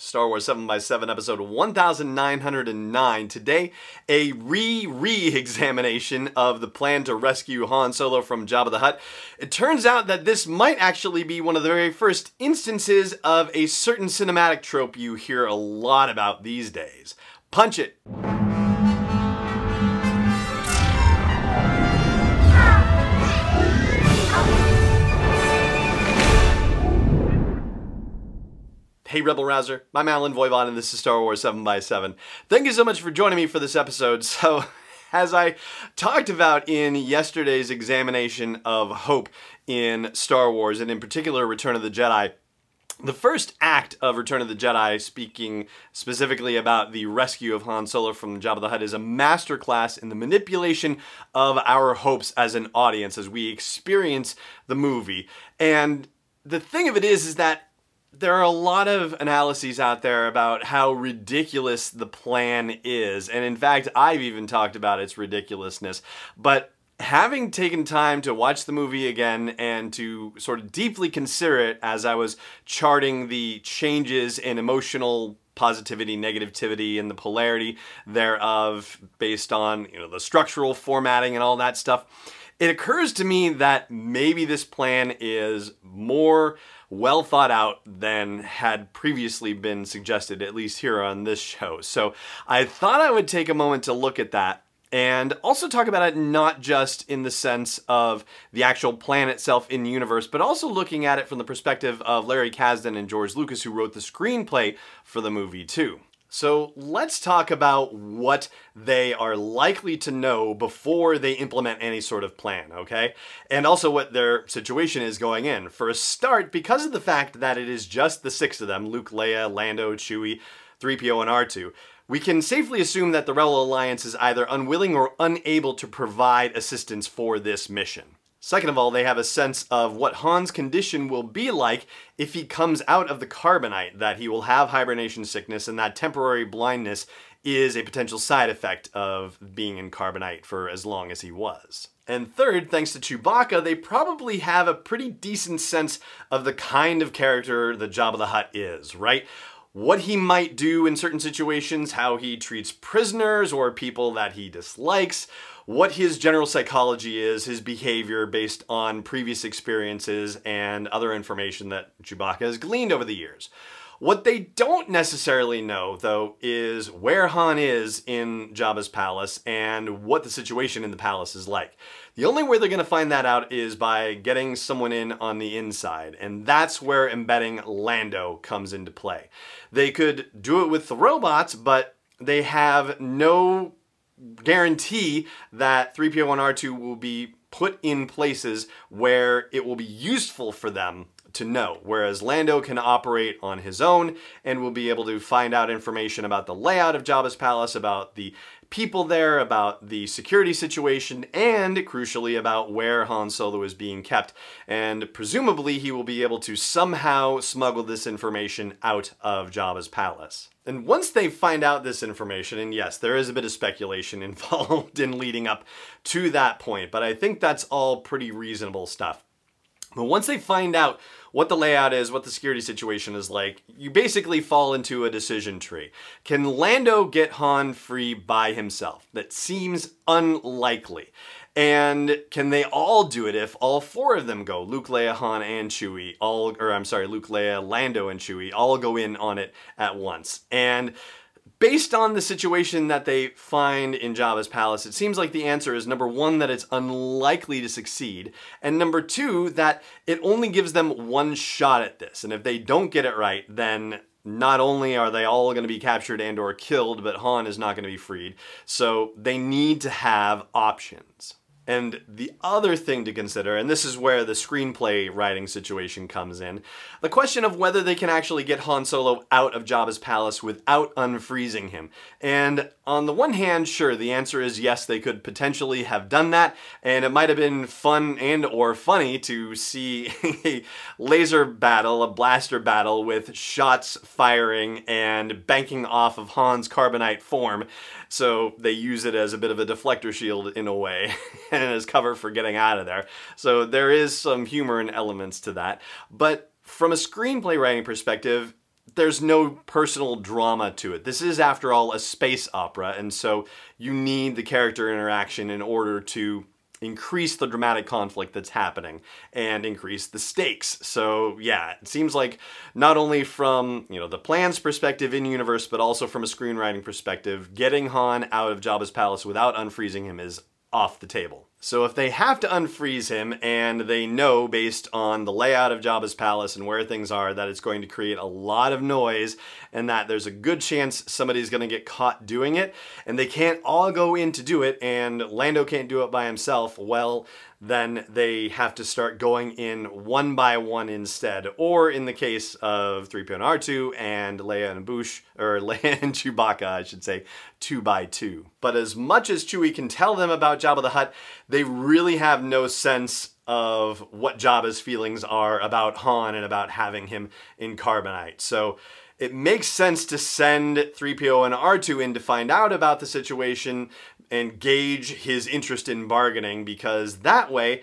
Star Wars 7x7 episode 1909. Today, a re re examination of the plan to rescue Han Solo from Jabba the Hutt. It turns out that this might actually be one of the very first instances of a certain cinematic trope you hear a lot about these days. Punch it! Hey Rebel Rouser, I'm Allen Voivod and this is Star Wars 7x7. Thank you so much for joining me for this episode. So, as I talked about in yesterday's examination of hope in Star Wars, and in particular Return of the Jedi, the first act of Return of the Jedi, speaking specifically about the rescue of Han Solo from Jabba the Hutt, is a masterclass in the manipulation of our hopes as an audience as we experience the movie. And the thing of it is, is that there are a lot of analyses out there about how ridiculous the plan is. And in fact, I've even talked about its ridiculousness. But having taken time to watch the movie again and to sort of deeply consider it as I was charting the changes in emotional positivity, negativity, and the polarity thereof based on you know the structural formatting and all that stuff, it occurs to me that maybe this plan is more well thought out than had previously been suggested, at least here on this show. So I thought I would take a moment to look at that and also talk about it not just in the sense of the actual plan itself in the universe, but also looking at it from the perspective of Larry Kasdan and George Lucas, who wrote the screenplay for the movie, too. So let's talk about what they are likely to know before they implement any sort of plan, okay? And also what their situation is going in. For a start, because of the fact that it is just the six of them Luke, Leia, Lando, Chewie, 3PO, and R2 we can safely assume that the Rebel Alliance is either unwilling or unable to provide assistance for this mission. Second of all, they have a sense of what Han's condition will be like if he comes out of the carbonite, that he will have hibernation sickness, and that temporary blindness is a potential side effect of being in carbonite for as long as he was. And third, thanks to Chewbacca, they probably have a pretty decent sense of the kind of character the Jabba the Hutt is, right? what he might do in certain situations, how he treats prisoners or people that he dislikes, what his general psychology is, his behavior based on previous experiences and other information that Chewbacca has gleaned over the years. What they don't necessarily know, though, is where Han is in Jabba's palace and what the situation in the palace is like. The only way they're going to find that out is by getting someone in on the inside, and that's where embedding Lando comes into play. They could do it with the robots, but they have no guarantee that 3PO and R2 will be put in places where it will be useful for them to know. Whereas Lando can operate on his own and will be able to find out information about the layout of Jabba's palace, about the people there, about the security situation, and crucially about where Han Solo is being kept. And presumably he will be able to somehow smuggle this information out of Jabba's palace. And once they find out this information, and yes, there is a bit of speculation involved in leading up to that point, but I think that's all pretty reasonable stuff. But once they find out what the layout is, what the security situation is like, you basically fall into a decision tree. Can Lando get Han free by himself? That seems unlikely. And can they all do it if all four of them go? Luke, Leia, Han, and Chewie all, or I'm sorry, Luke, Leia, Lando, and Chewie all go in on it at once. And based on the situation that they find in Jabba's palace, it seems like the answer is number one, that it's unlikely to succeed, and number two, that it only gives them one shot at this. And if they don't get it right, then not only are they all going to be captured and or killed, but Han is not going to be freed. So they need to have options. And the other thing to consider, and this is where the screenplay writing situation comes in, the question of whether they can actually get Han Solo out of Jabba's palace without unfreezing him. And on the one hand, sure, the answer is yes, they could potentially have done that, and it might have been fun and or funny to see a laser battle, a blaster battle with shots firing and banking off of Han's carbonite form. So they use it as a bit of a deflector shield in a way. and as cover for getting out of there. So there is some humor and elements to that. But from a screenplay writing perspective, there's no personal drama to it. This is, after all, a space opera, and so you need the character interaction in order to increase the dramatic conflict that's happening and increase the stakes. So yeah, it seems like not only from, you know, the plans perspective in universe, but also from a screenwriting perspective, getting Han out of Jabba's palace without unfreezing him is off the table. So if they have to unfreeze him and they know based on the layout of Jabba's palace and where things are that it's going to create a lot of noise and that there's a good chance somebody's going to get caught doing it and they can't all go in to do it and Lando can't do it by himself, well, then they have to start going in one by one instead. Or in the case of 3PO and R2 and Leia and Boushh, or Leia and Chewbacca, I should say, two by two. But as much as Chewie can tell them about Jabba the Hutt, they really have no sense of what Jabba's feelings are about Han and about having him in Carbonite. So it makes sense to send 3PO and R2 in to find out about the situation and gauge his interest in bargaining because that way,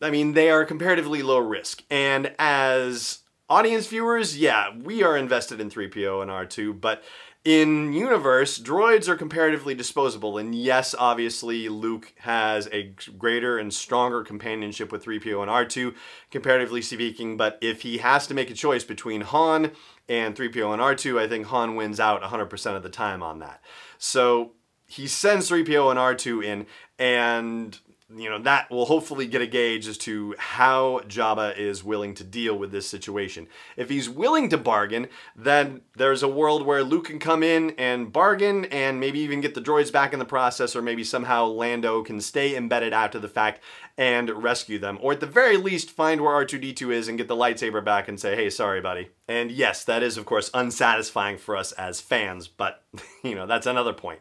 I mean, they are comparatively low risk. And as audience viewers, yeah, we are invested in 3PO and R2, but in universe, droids are comparatively disposable, and yes, obviously, Luke has a greater and stronger companionship with 3PO and R2, comparatively speaking. But if he has to make a choice between Han and 3PO and R2, I think Han wins out 100% of the time on that. So he sends 3PO and R2 in, and you know that will hopefully get a gauge as to how Jabba is willing to deal with this situation. If he's willing to bargain, then there's a world where Luke can come in and bargain and maybe even get the droids back in the process, or maybe somehow Lando can stay embedded after the fact and rescue them. Or at the very least, find where R2D2 is and get the lightsaber back and say, hey, sorry, buddy. And yes, that is, of course, unsatisfying for us as fans, but, you know, that's another point.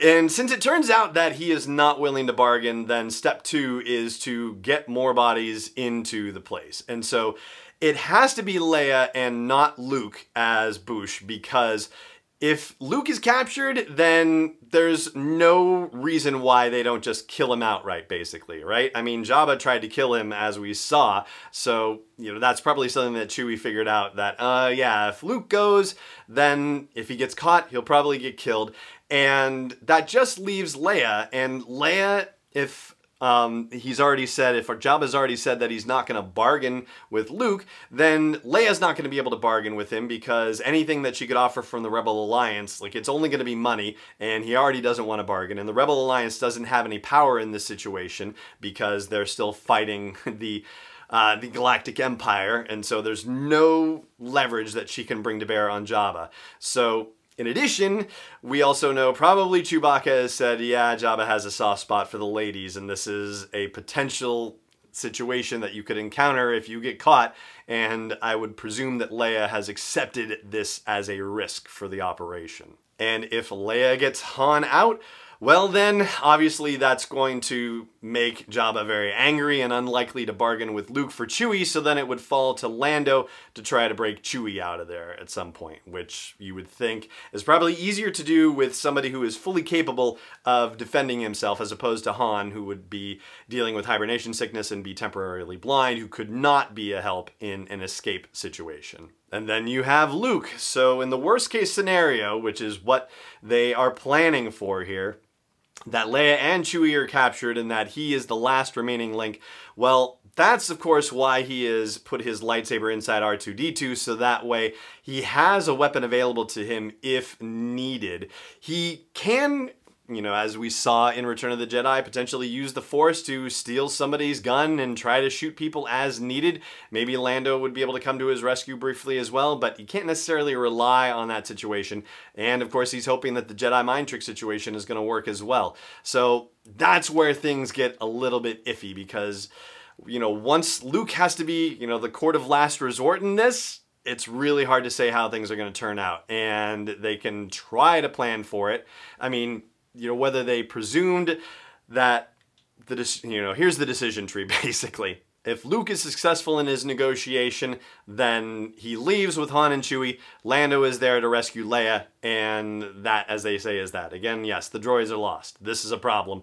And since it turns out that he is not willing to bargain, then step two is to get more bodies into the place. And so it has to be Leia and not Luke as Boushh because if Luke is captured, then there's no reason why they don't just kill him outright, basically, right? I mean, Jabba tried to kill him as we saw, so, you know, that's probably something that Chewie figured out that, uh, yeah, if Luke goes, then if he gets caught, he'll probably get killed. And that just leaves Leia. And Leia, if um, he's already said, if Jabba's already said that he's not going to bargain with Luke, then Leia's not going to be able to bargain with him because anything that she could offer from the Rebel Alliance, like it's only going to be money, and he already doesn't want to bargain. And the Rebel Alliance doesn't have any power in this situation because they're still fighting the. Uh, the Galactic Empire, and so there's no leverage that she can bring to bear on Jabba. So in addition, we also know probably Chewbacca has said, yeah, Jabba has a soft spot for the ladies, and this is a potential situation that you could encounter if you get caught, and I would presume that Leia has accepted this as a risk for the operation. And if Leia gets Han out, well, then, obviously, that's going to make Jabba very angry and unlikely to bargain with Luke for Chewie, so then it would fall to Lando to try to break Chewie out of there at some point, which you would think is probably easier to do with somebody who is fully capable of defending himself as opposed to Han, who would be dealing with hibernation sickness and be temporarily blind, who could not be a help in an escape situation. And then you have Luke. So, in the worst case scenario, which is what they are planning for here, that Leia and Chewie are captured and that he is the last remaining link. Well, that's of course why he has put his lightsaber inside R2D2 so that way he has a weapon available to him if needed. He can you know, as we saw in Return of the Jedi, potentially use the Force to steal somebody's gun and try to shoot people as needed. Maybe Lando would be able to come to his rescue briefly as well, but you can't necessarily rely on that situation. And of course, he's hoping that the Jedi mind trick situation is going to work as well. So that's where things get a little bit iffy because, you know, once Luke has to be, you know, the court of last resort in this, it's really hard to say how things are going to turn out. And they can try to plan for it. I mean, you know, whether they presumed that the, you know, here's the decision tree basically. If Luke is successful in his negotiation, then he leaves with Han and Chewie. Lando is there to rescue Leia, and that, as they say, is that. Again, yes, the droids are lost. This is a problem,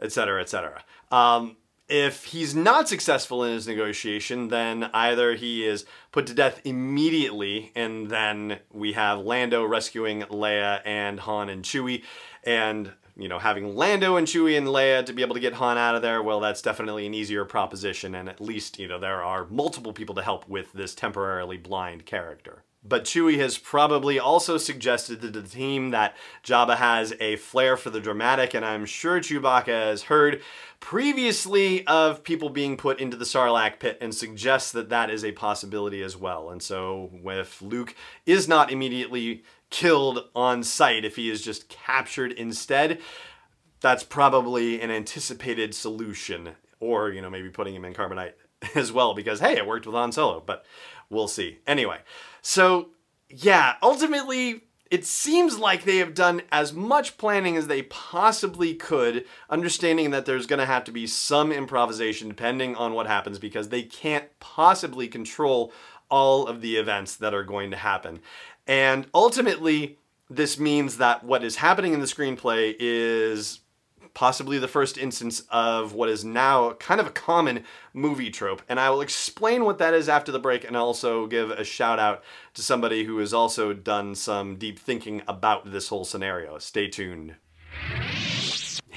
etc., etc. Um, if he's not successful in his negotiation, then either he is put to death immediately, and then we have Lando rescuing Leia and Han and Chewie, and you know, having Lando and Chewie and Leia to be able to get Han out of there, well, that's definitely an easier proposition, and at least, you know, there are multiple people to help with this temporarily blind character. But Chewie has probably also suggested to the team that Jabba has a flair for the dramatic, and I'm sure Chewbacca has heard previously of people being put into the Sarlacc pit and suggests that that is a possibility as well. And so, if Luke is not immediately killed on sight, if he is just captured instead, that's probably an anticipated solution. Or, you know, maybe putting him in carbonite as well, because hey, it worked with Han Solo, but we'll see. Anyway, so yeah, ultimately, it seems like they have done as much planning as they possibly could, understanding that there's going to have to be some improvisation depending on what happens because they can't possibly control all of the events that are going to happen. And ultimately, this means that what is happening in the screenplay is possibly the first instance of what is now kind of a common movie trope. And I will explain what that is after the break and also give a shout out to somebody who has also done some deep thinking about this whole scenario. Stay tuned.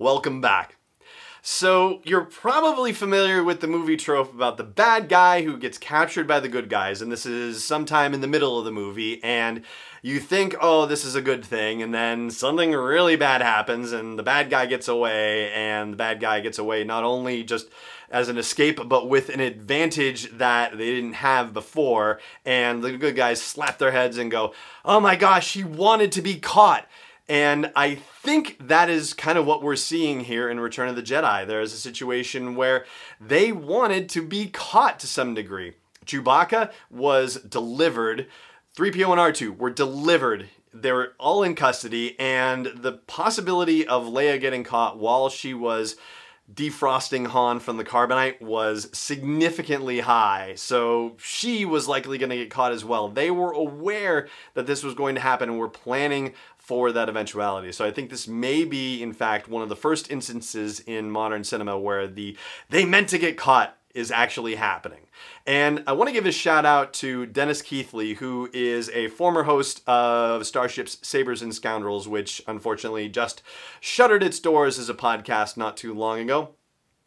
Welcome back. So, you're probably familiar with the movie trope about the bad guy who gets captured by the good guys, and this is sometime in the middle of the movie, and you think, oh, this is a good thing, and then something really bad happens, and the bad guy gets away, and the bad guy gets away not only just as an escape, but with an advantage that they didn't have before, and the good guys slap their heads and go, oh my gosh, he wanted to be caught. And I think that is kind of what we're seeing here in Return of the Jedi. There is a situation where they wanted to be caught to some degree. Chewbacca was delivered, 3PO and R2 were delivered. They were all in custody, and the possibility of Leia getting caught while she was defrosting Han from the carbonite was significantly high. So she was likely going to get caught as well. They were aware that this was going to happen and were planning for that eventuality. So I think this may be, in fact, one of the first instances in modern cinema where the they meant to get caught is actually happening. And I want to give a shout out to Dennis Keithley, who is a former host of Starship's Sabers and Scoundrels, which unfortunately just shuttered its doors as a podcast not too long ago.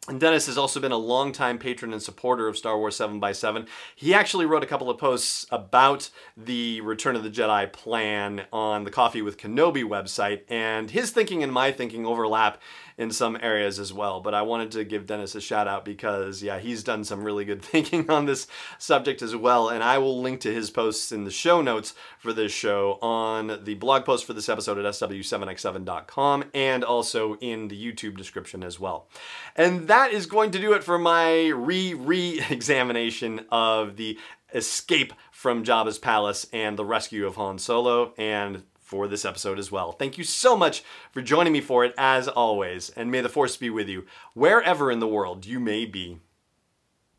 And Dennis has also been a longtime patron and supporter of Star Wars 7 by 7 He actually wrote a couple of posts about the Return of the Jedi plan on the Coffee with Kenobi website, and his thinking and my thinking overlap in some areas as well. But I wanted to give Dennis a shout out because, yeah, he's done some really good thinking on this subject as well. And I will link to his posts in the show notes for this show on the blog post for this episode at sw7x7.com and also in the YouTube description as well. And that is going to do it for my re re examination of the escape from Jabba's palace and the rescue of Han Solo and for this episode as well. Thank you so much for joining me for it, as always, and may the Force be with you wherever in the world you may be.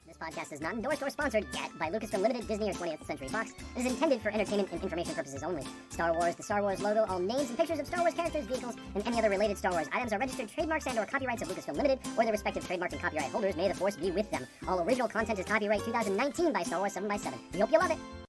This podcast is not endorsed or sponsored yet by Lucasfilm Limited, Disney, or 20th Century Fox. It is intended for entertainment and information purposes only. Star Wars, the Star Wars logo, all names and pictures of Star Wars characters, vehicles, and any other related Star Wars items are registered trademarks and/or copyrights of Lucasfilm Limited or their respective trademark and copyright holders. May the force be with them. All original content is copyright 2019 by Star Wars 7x7. We hope you love it.